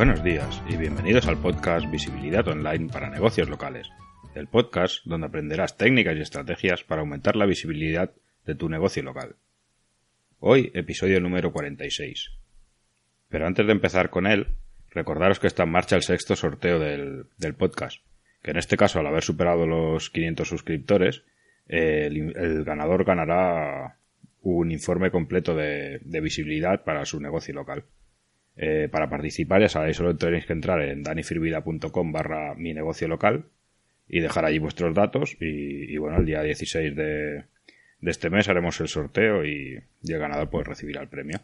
Buenos días y bienvenidos al podcast Visibilidad Online para Negocios Locales, el podcast donde aprenderás técnicas y estrategias para aumentar la visibilidad de tu negocio local. Hoy, episodio número 46. Pero antes de empezar con él, recordaros que está en marcha el sexto sorteo del, podcast, que en este caso, al haber superado los 500 suscriptores, el, ganador ganará un informe completo de visibilidad para su negocio local. Eh, para participar, ya sabéis, solo tenéis que entrar en danifirvida.com barra mi negocio local y dejar allí vuestros datos y, bueno, el día 16 de, este mes haremos el sorteo y, el ganador pues recibirá el premio.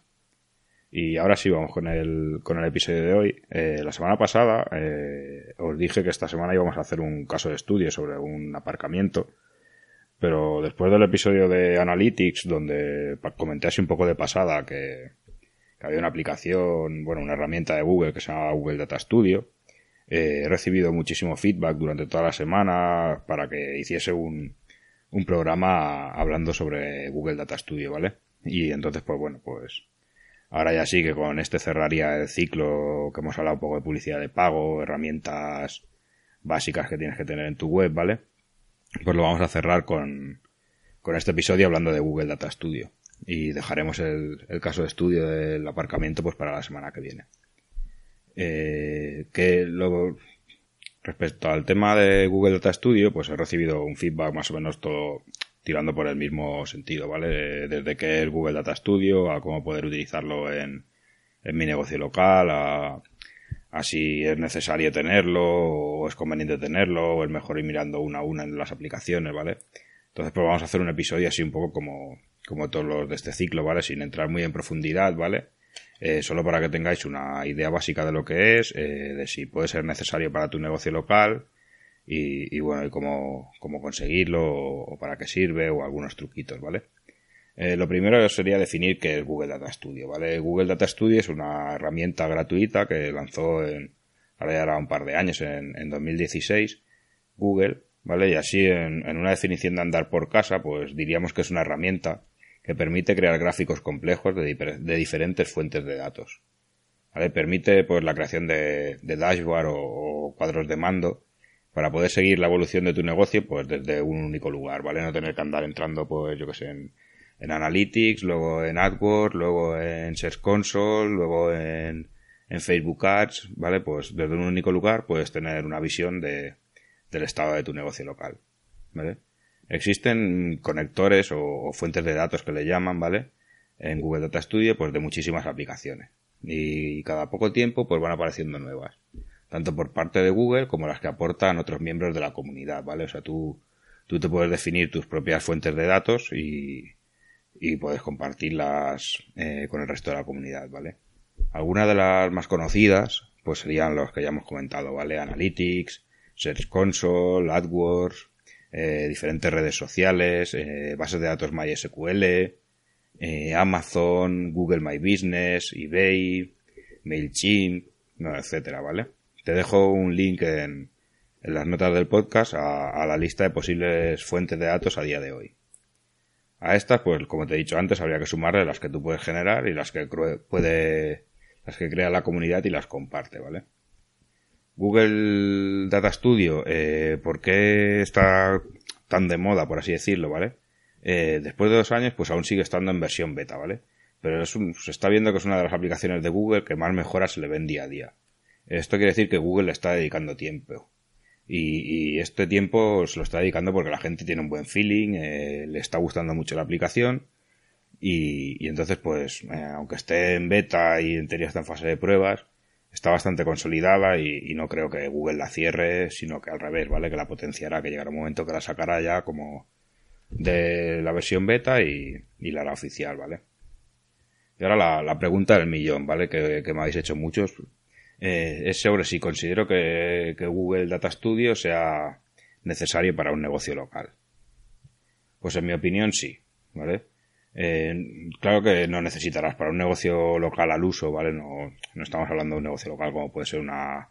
Y ahora sí, vamos con el, con el episodio de hoy. Eh, la semana pasada eh, os dije que esta semana íbamos a hacer un caso de estudio sobre un aparcamiento. Pero después del episodio de Analytics, donde comenté así un poco de pasada que, que había una aplicación, bueno, una herramienta de Google que se llama Google Data Studio. Eh, he recibido muchísimo feedback durante toda la semana para que hiciese un, un programa hablando sobre Google Data Studio, ¿vale? Y entonces, pues bueno, pues ahora ya sí que con este cerraría el ciclo que hemos hablado un poco de publicidad de pago, herramientas básicas que tienes que tener en tu web, ¿vale? Pues lo vamos a cerrar con, con este episodio hablando de Google Data Studio y dejaremos el, caso de estudio del aparcamiento pues para la semana que viene. Eh, que luego, respecto al tema de Google Data Studio, pues he recibido un feedback más o menos todo tirando por el mismo sentido, ¿vale? Desde qué es Google Data Studio, a cómo poder utilizarlo en, en mi negocio local, a, a si es necesario tenerlo, o es conveniente tenerlo, o es mejor ir mirando una a una en las aplicaciones, ¿vale? Entonces, pues vamos a hacer un episodio así un poco como, como todos los de este ciclo, ¿vale? Sin entrar muy en profundidad, ¿vale? Eh, solo para que tengáis una idea básica de lo que es, eh, de si puede ser necesario para tu negocio local y, bueno, y cómo, cómo conseguirlo o, para qué sirve o algunos truquitos, ¿vale? Eh, lo primero sería definir qué es Google Data Studio, ¿vale? Google Data Studio es una herramienta gratuita que lanzó en, ahora ya era un par de años, en, en 2016, Google, ¿vale? Y así en, en, una definición de andar por casa, pues diríamos que es una herramienta que permite crear gráficos complejos de, diferentes fuentes de datos. ¿Vale? Permite pues la creación de, de dashboard o, cuadros de mando para poder seguir la evolución de tu negocio pues desde un único lugar, ¿vale? No tener que andar entrando pues yo que sé en, en Analytics, luego en AdWords, luego en Search Console, luego en, en Facebook Ads, ¿vale? Pues desde un único lugar puedes tener una visión de, del estado de tu negocio local, ¿vale? Existen conectores o, fuentes de datos que le llaman, ¿vale? En Google Data Studio, pues de muchísimas aplicaciones. Y cada poco tiempo, pues van apareciendo nuevas. Tanto por parte de Google como las que aportan otros miembros de la comunidad, ¿vale? O sea, tú, tú te puedes definir tus propias fuentes de datos y, y puedes compartirlas eh, con el resto de la comunidad, ¿vale? Algunas de las más conocidas, pues serían los que ya hemos comentado, ¿vale? Analytics, Search Console, AdWords, eh, diferentes redes sociales, eh, bases de datos MySQL, eh, Amazon, Google My Business, eBay, MailChimp, etcétera, ¿vale? Te dejo un link en, en las notas del podcast a, la lista de posibles fuentes de datos a día de hoy. A estas, pues como te he dicho antes, habría que sumarle las que tú puedes generar y las que puede, las que crea la comunidad y las comparte, ¿vale? Google Data Studio, eh, ¿por qué está tan de moda, por así decirlo, ¿vale? Eh, después de dos años, pues aún sigue estando en versión beta, ¿vale? Pero es se está viendo que es una de las aplicaciones de Google que más mejoras se le ven día a día. Esto quiere decir que Google le está dedicando tiempo. Y, este tiempo se lo está dedicando porque la gente tiene un buen feeling, eh, le está gustando mucho la aplicación. Y, entonces, pues, eh, aunque esté en beta y en teoría está en fase de pruebas, está bastante consolidada y, no creo que Google la cierre, sino que al revés, ¿vale? Que la potenciará, que llegará un momento que la sacará ya como de la versión beta y, la hará oficial, ¿vale? Y ahora la, pregunta del millón, ¿vale? Que, me habéis hecho muchos. Eh, es sobre si considero que, que Google Data Studio sea necesario para un negocio local. Pues en mi opinión sí, ¿vale? Eh, claro que no necesitarás para un negocio local al uso, ¿vale? No, no estamos hablando de un negocio local como puede ser una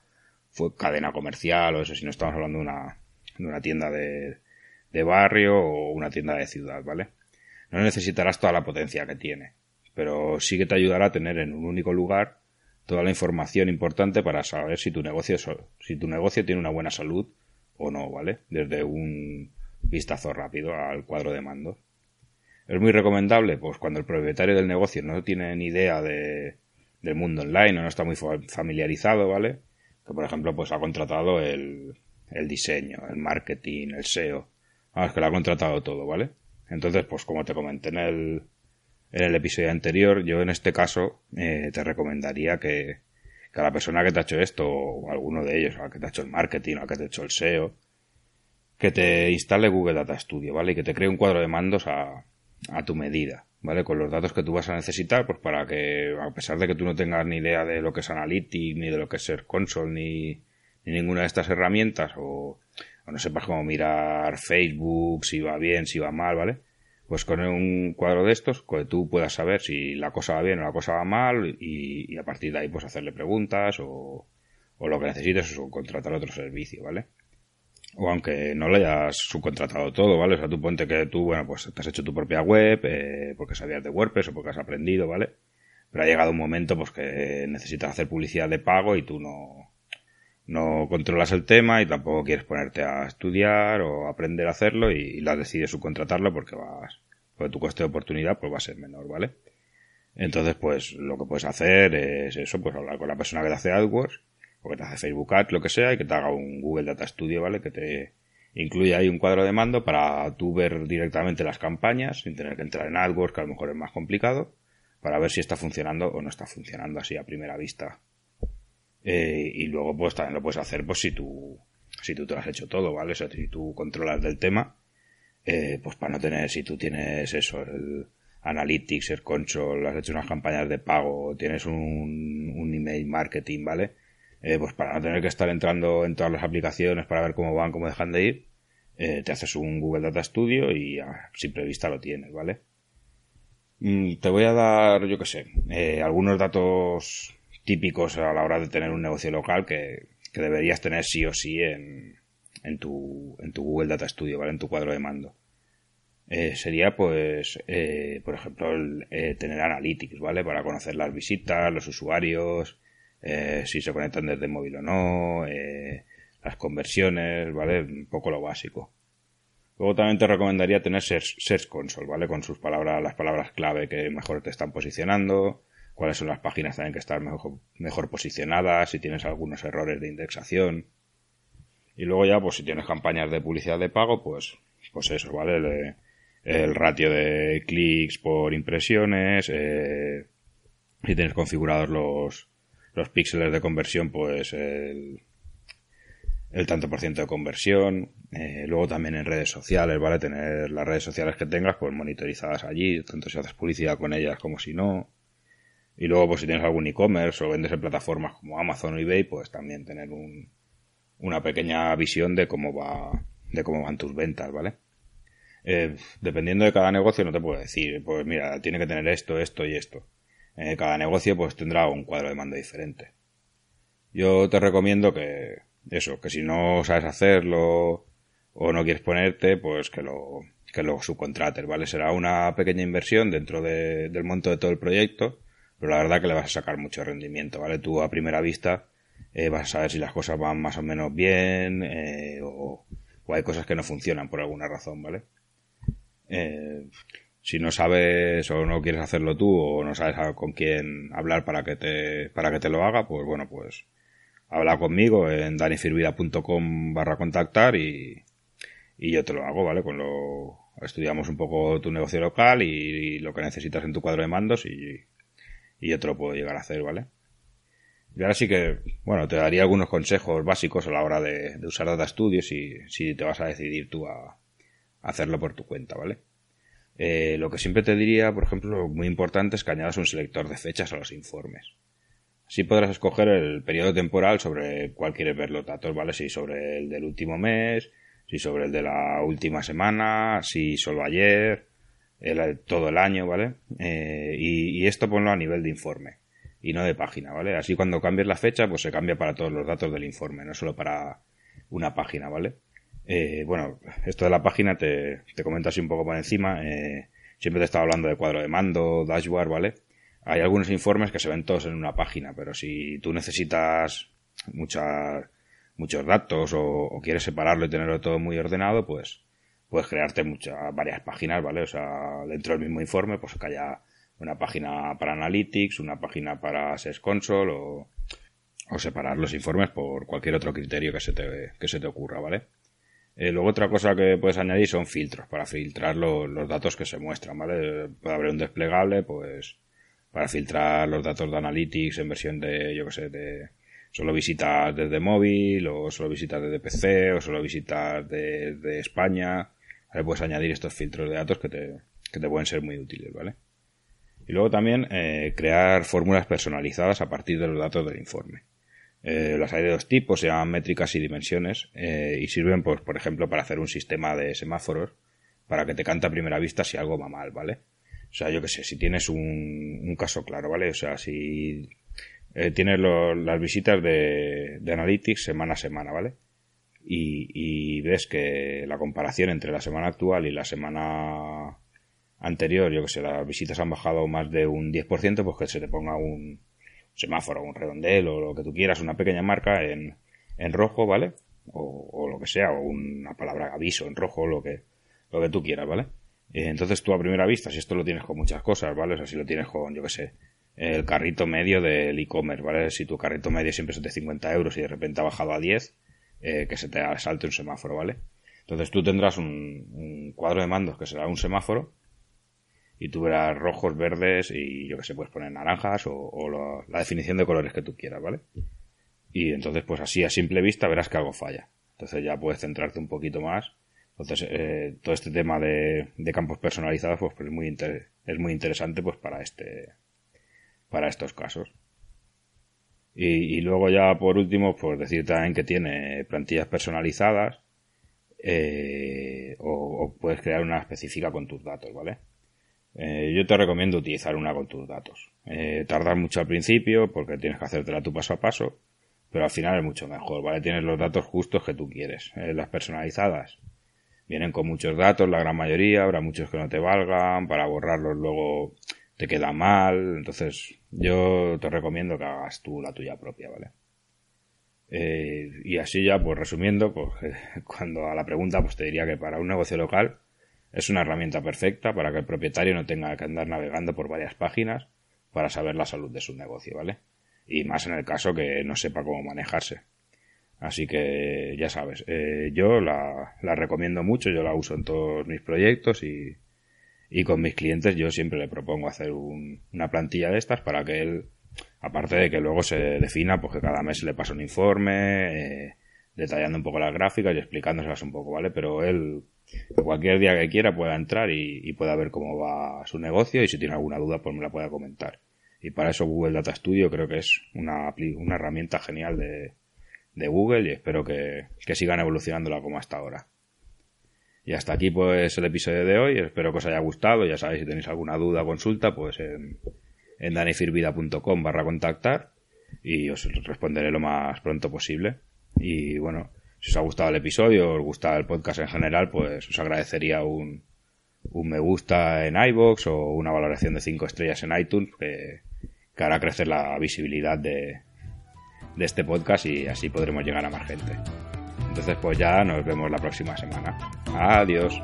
cadena comercial o eso, sino estamos hablando de una, de una tienda de, de barrio o una tienda de ciudad, ¿vale? No necesitarás toda la potencia que tiene, pero sí que te ayudará a tener en un único lugar toda la información importante para saber si tu negocio, si tu negocio tiene una buena salud o no, ¿vale? Desde un vistazo rápido al cuadro de mando. Es muy recomendable, pues cuando el propietario del negocio no tiene ni idea de, del mundo online o no está muy familiarizado, ¿vale? Que por ejemplo, pues ha contratado el, el diseño, el marketing, el SEO. Vamos, que lo ha contratado todo, ¿vale? Entonces, pues como te comenté en el, en el episodio anterior, yo en este caso eh, te recomendaría que, que a la persona que te ha hecho esto, o alguno de ellos, a que te ha hecho el marketing, o a que te ha hecho el SEO, que te instale Google Data Studio, ¿vale? Y que te cree un cuadro de mandos a, a tu medida, ¿vale? Con los datos que tú vas a necesitar, pues para que, a pesar de que tú no tengas ni idea de lo que es Analytics, ni de lo que es Ser Console, ni, ninguna de estas herramientas, o, no sepas cómo mirar Facebook, si va bien, si va mal, ¿vale? Pues con un cuadro de estos, que tú puedas saber si la cosa va bien o la cosa va mal, y, a partir de ahí, pues hacerle preguntas, o, o lo que necesites, o contratar otro servicio, ¿vale? O aunque no lo hayas subcontratado todo, ¿vale? O sea, tú ponte que tú, bueno, pues te has hecho tu propia web, eh, porque sabías de WordPress o porque has aprendido, ¿vale? Pero ha llegado un momento, pues que necesitas hacer publicidad de pago y tú no, no controlas el tema y tampoco quieres ponerte a estudiar o aprender a hacerlo y, la decides subcontratarlo porque vas, porque tu coste de oportunidad pues va a ser menor, ¿vale? Entonces, pues lo que puedes hacer es eso, pues hablar con la persona que te hace AdWords o que te hace Facebook Ads, lo que sea, y que te haga un Google Data Studio, ¿vale? Que te incluye ahí un cuadro de mando para tú ver directamente las campañas sin tener que entrar en AdWords, que a lo mejor es más complicado, para ver si está funcionando o no está funcionando así a primera vista. Eh, y luego pues también lo puedes hacer pues si tú si tú te lo has hecho todo, ¿vale? O sea, si tú controlas del tema, eh, pues para no tener, si tú tienes eso, el Analytics, el Control, has hecho unas campañas de pago, tienes un, un email marketing, ¿vale? Eh, pues para no tener que estar entrando en todas las aplicaciones para ver cómo van, cómo dejan de ir, eh, te haces un Google Data Studio y a simple vista lo tienes, ¿vale? Mm, te voy a dar, yo qué sé, eh, algunos datos típicos a la hora de tener un negocio local que, deberías tener sí o sí en, en, tu, en tu Google Data Studio, ¿vale? En tu cuadro de mando. sería pues por ejemplo tener analytics vale para conocer las visitas los usuarios eh, si se conectan desde móvil o no, eh, las conversiones, ¿vale? Un poco lo básico. Luego también te recomendaría tener Search, Console, ¿vale? Con sus palabras, las palabras clave que mejor te están posicionando, cuáles son las páginas también que están mejor, mejor posicionadas, si tienes algunos errores de indexación. Y luego ya, pues si tienes campañas de publicidad de pago, pues, pues eso, ¿vale? El, el ratio de clics por impresiones, eh, si tienes configurados los, los píxeles de conversión, pues el, tanto por ciento de conversión. Eh, luego también en redes sociales, ¿vale? Tener las redes sociales que tengas, pues monitorizadas allí, tanto si haces publicidad con ellas como si no. Y luego, pues si tienes algún e-commerce o vendes en plataformas como Amazon o eBay, pues también tener un, una pequeña visión de cómo va, de cómo van tus ventas, ¿vale? Eh, dependiendo de cada negocio no te puedo decir, pues mira, tiene que tener esto, esto y esto. Eh, cada negocio pues tendrá un cuadro de mando diferente. Yo te recomiendo que eso, que si no sabes hacerlo o no quieres ponerte, pues que lo, que lo subcontrates, ¿vale? Será una pequeña inversión dentro del monto de todo el proyecto, pero la verdad que le vas a sacar mucho rendimiento, ¿vale? Tú a primera vista eh, vas a saber si las cosas van más o menos bien eh, o, hay cosas que no funcionan por alguna razón, ¿vale? Si no sabes o no quieres hacerlo tú o no sabes con quién hablar para que te, para que te lo haga, pues bueno, pues habla conmigo en danifirvida.com barra contactar y, y yo te lo hago, ¿vale? Con lo, estudiamos un poco tu negocio local y, lo que necesitas en tu cuadro de mandos y, y yo te lo puedo llegar a hacer, ¿vale? Y ahora sí que, bueno, te daría algunos consejos básicos a la hora de, usar Data Studio si, si te vas a decidir tú a, hacerlo por tu cuenta, ¿vale? Eh, lo que siempre te diría, por ejemplo, muy importante es que añadas un selector de fechas a los informes. Así podrás escoger el periodo temporal sobre cuál quieres ver los datos, ¿vale? Si sobre el del último mes, si sobre el de la última semana, si solo ayer, todo el año, ¿vale? Eh, y, y, esto ponlo a nivel de informe y no de página, ¿vale? Así cuando cambies la fecha, pues se cambia para todos los datos del informe, no solo para una página, ¿vale? Eh, bueno, esto de la página te, te comento así un poco por encima. Eh, siempre te estaba hablando de cuadro de mando, dashboard, ¿vale? Hay algunos informes que se ven todos en una página, pero si tú necesitas muchas, muchos datos o, quieres separarlo y tenerlo todo muy ordenado, pues puedes crearte muchas, varias páginas, ¿vale? O sea, dentro del mismo informe, pues que haya una página para Analytics, una página para SES Console o, o separar los informes por cualquier otro criterio que se te, que se te ocurra, ¿vale? Eh, luego otra cosa que puedes añadir son filtros para filtrar los datos que se muestran, ¿vale? Puede haber un desplegable, pues, para filtrar los datos de Analytics en versión de, yo que sé, de solo visitas desde móvil, o solo visitas desde PC, o solo visitas de, de España. Puedes añadir estos filtros de datos que te, que te pueden ser muy útiles, ¿vale? Y luego también eh, crear fórmulas personalizadas a partir de los datos del informe. Eh, las hay de dos tipos, se llaman métricas y dimensiones, eh, y sirven, pues, por ejemplo, para hacer un sistema de semáforos para que te cante a primera vista si algo va mal, ¿vale? O sea, yo que sé, si tienes un, un caso claro, ¿vale? O sea, si eh, tienes las visitas de, de, Analytics semana a semana, ¿vale? Y, y ves que la comparación entre la semana actual y la semana anterior, yo que sé, las visitas han bajado más de un 10%, pues que se te ponga un semáforo, un redondel o lo que tú quieras, una pequeña marca en, en rojo, ¿vale? O, o, lo que sea, o una palabra aviso en rojo, lo que, lo que tú quieras, ¿vale? Eh, entonces tú a primera vista, si esto lo tienes con muchas cosas, ¿vale? O sea, si lo tienes con, yo que sé, el carrito medio del e-commerce, ¿vale? Si tu carrito medio siempre es de 50 euros y de repente ha bajado a 10, eh, que se te salte un semáforo, ¿vale? Entonces tú tendrás un cuadro de mandos que será un semáforo y tú verás rojos, verdes y yo que sé, puedes poner naranjas o, la definición de colores que tú quieras, ¿vale? Y entonces, pues así a simple vista verás que algo falla. Entonces ya puedes centrarte un poquito más. Entonces, eh, todo este tema de, campos personalizados, pues, pues, es muy es muy interesante, pues para este, para estos casos. Y, luego ya por último, pues decir también que tiene plantillas personalizadas, eh, o, o puedes crear una específica con tus datos, ¿vale? Eh, yo te recomiendo utilizar una con tus datos. Eh, tardar mucho al principio porque tienes que hacértela tu paso a paso, pero al final es mucho mejor, ¿vale? Tienes los datos justos que tú quieres. Eh, las personalizadas vienen con muchos datos, la gran mayoría, habrá muchos que no te valgan, para borrarlos luego te queda mal, entonces yo te recomiendo que hagas tú la tuya propia, ¿vale? Eh, y así ya, pues resumiendo, pues cuando a la pregunta, pues te diría que para un negocio local, es una herramienta perfecta para que el propietario no tenga que andar navegando por varias páginas para saber la salud de su negocio, ¿vale? Y más en el caso que no sepa cómo manejarse. Así que ya sabes, eh, yo la, recomiendo mucho, yo la uso en todos mis proyectos y, y con mis clientes yo siempre le propongo hacer un, una plantilla de estas para que él, aparte de que luego se defina, pues que cada mes le pasa un informe, eh, detallando un poco las gráficas y explicándoselas un poco, ¿vale? Pero él cualquier día que quiera pueda entrar y, pueda ver cómo va su negocio y si tiene alguna duda pues me la pueda comentar. Y para eso Google Data Studio creo que es una, una herramienta genial de, de Google y espero que, que sigan evolucionándola como hasta ahora. Y hasta aquí pues el episodio de hoy, espero que os haya gustado, ya sabéis si tenéis alguna duda o consulta pues en, en danifirvida.com barra contactar y os responderé lo más pronto posible. Y bueno, si os ha gustado el episodio, os gusta el podcast en general, pues os agradecería un, un me gusta en iBox o una valoración de 5 estrellas en iTunes que, que, hará crecer la visibilidad de, de este podcast y así podremos llegar a más gente. Entonces pues ya nos vemos la próxima semana. Adiós.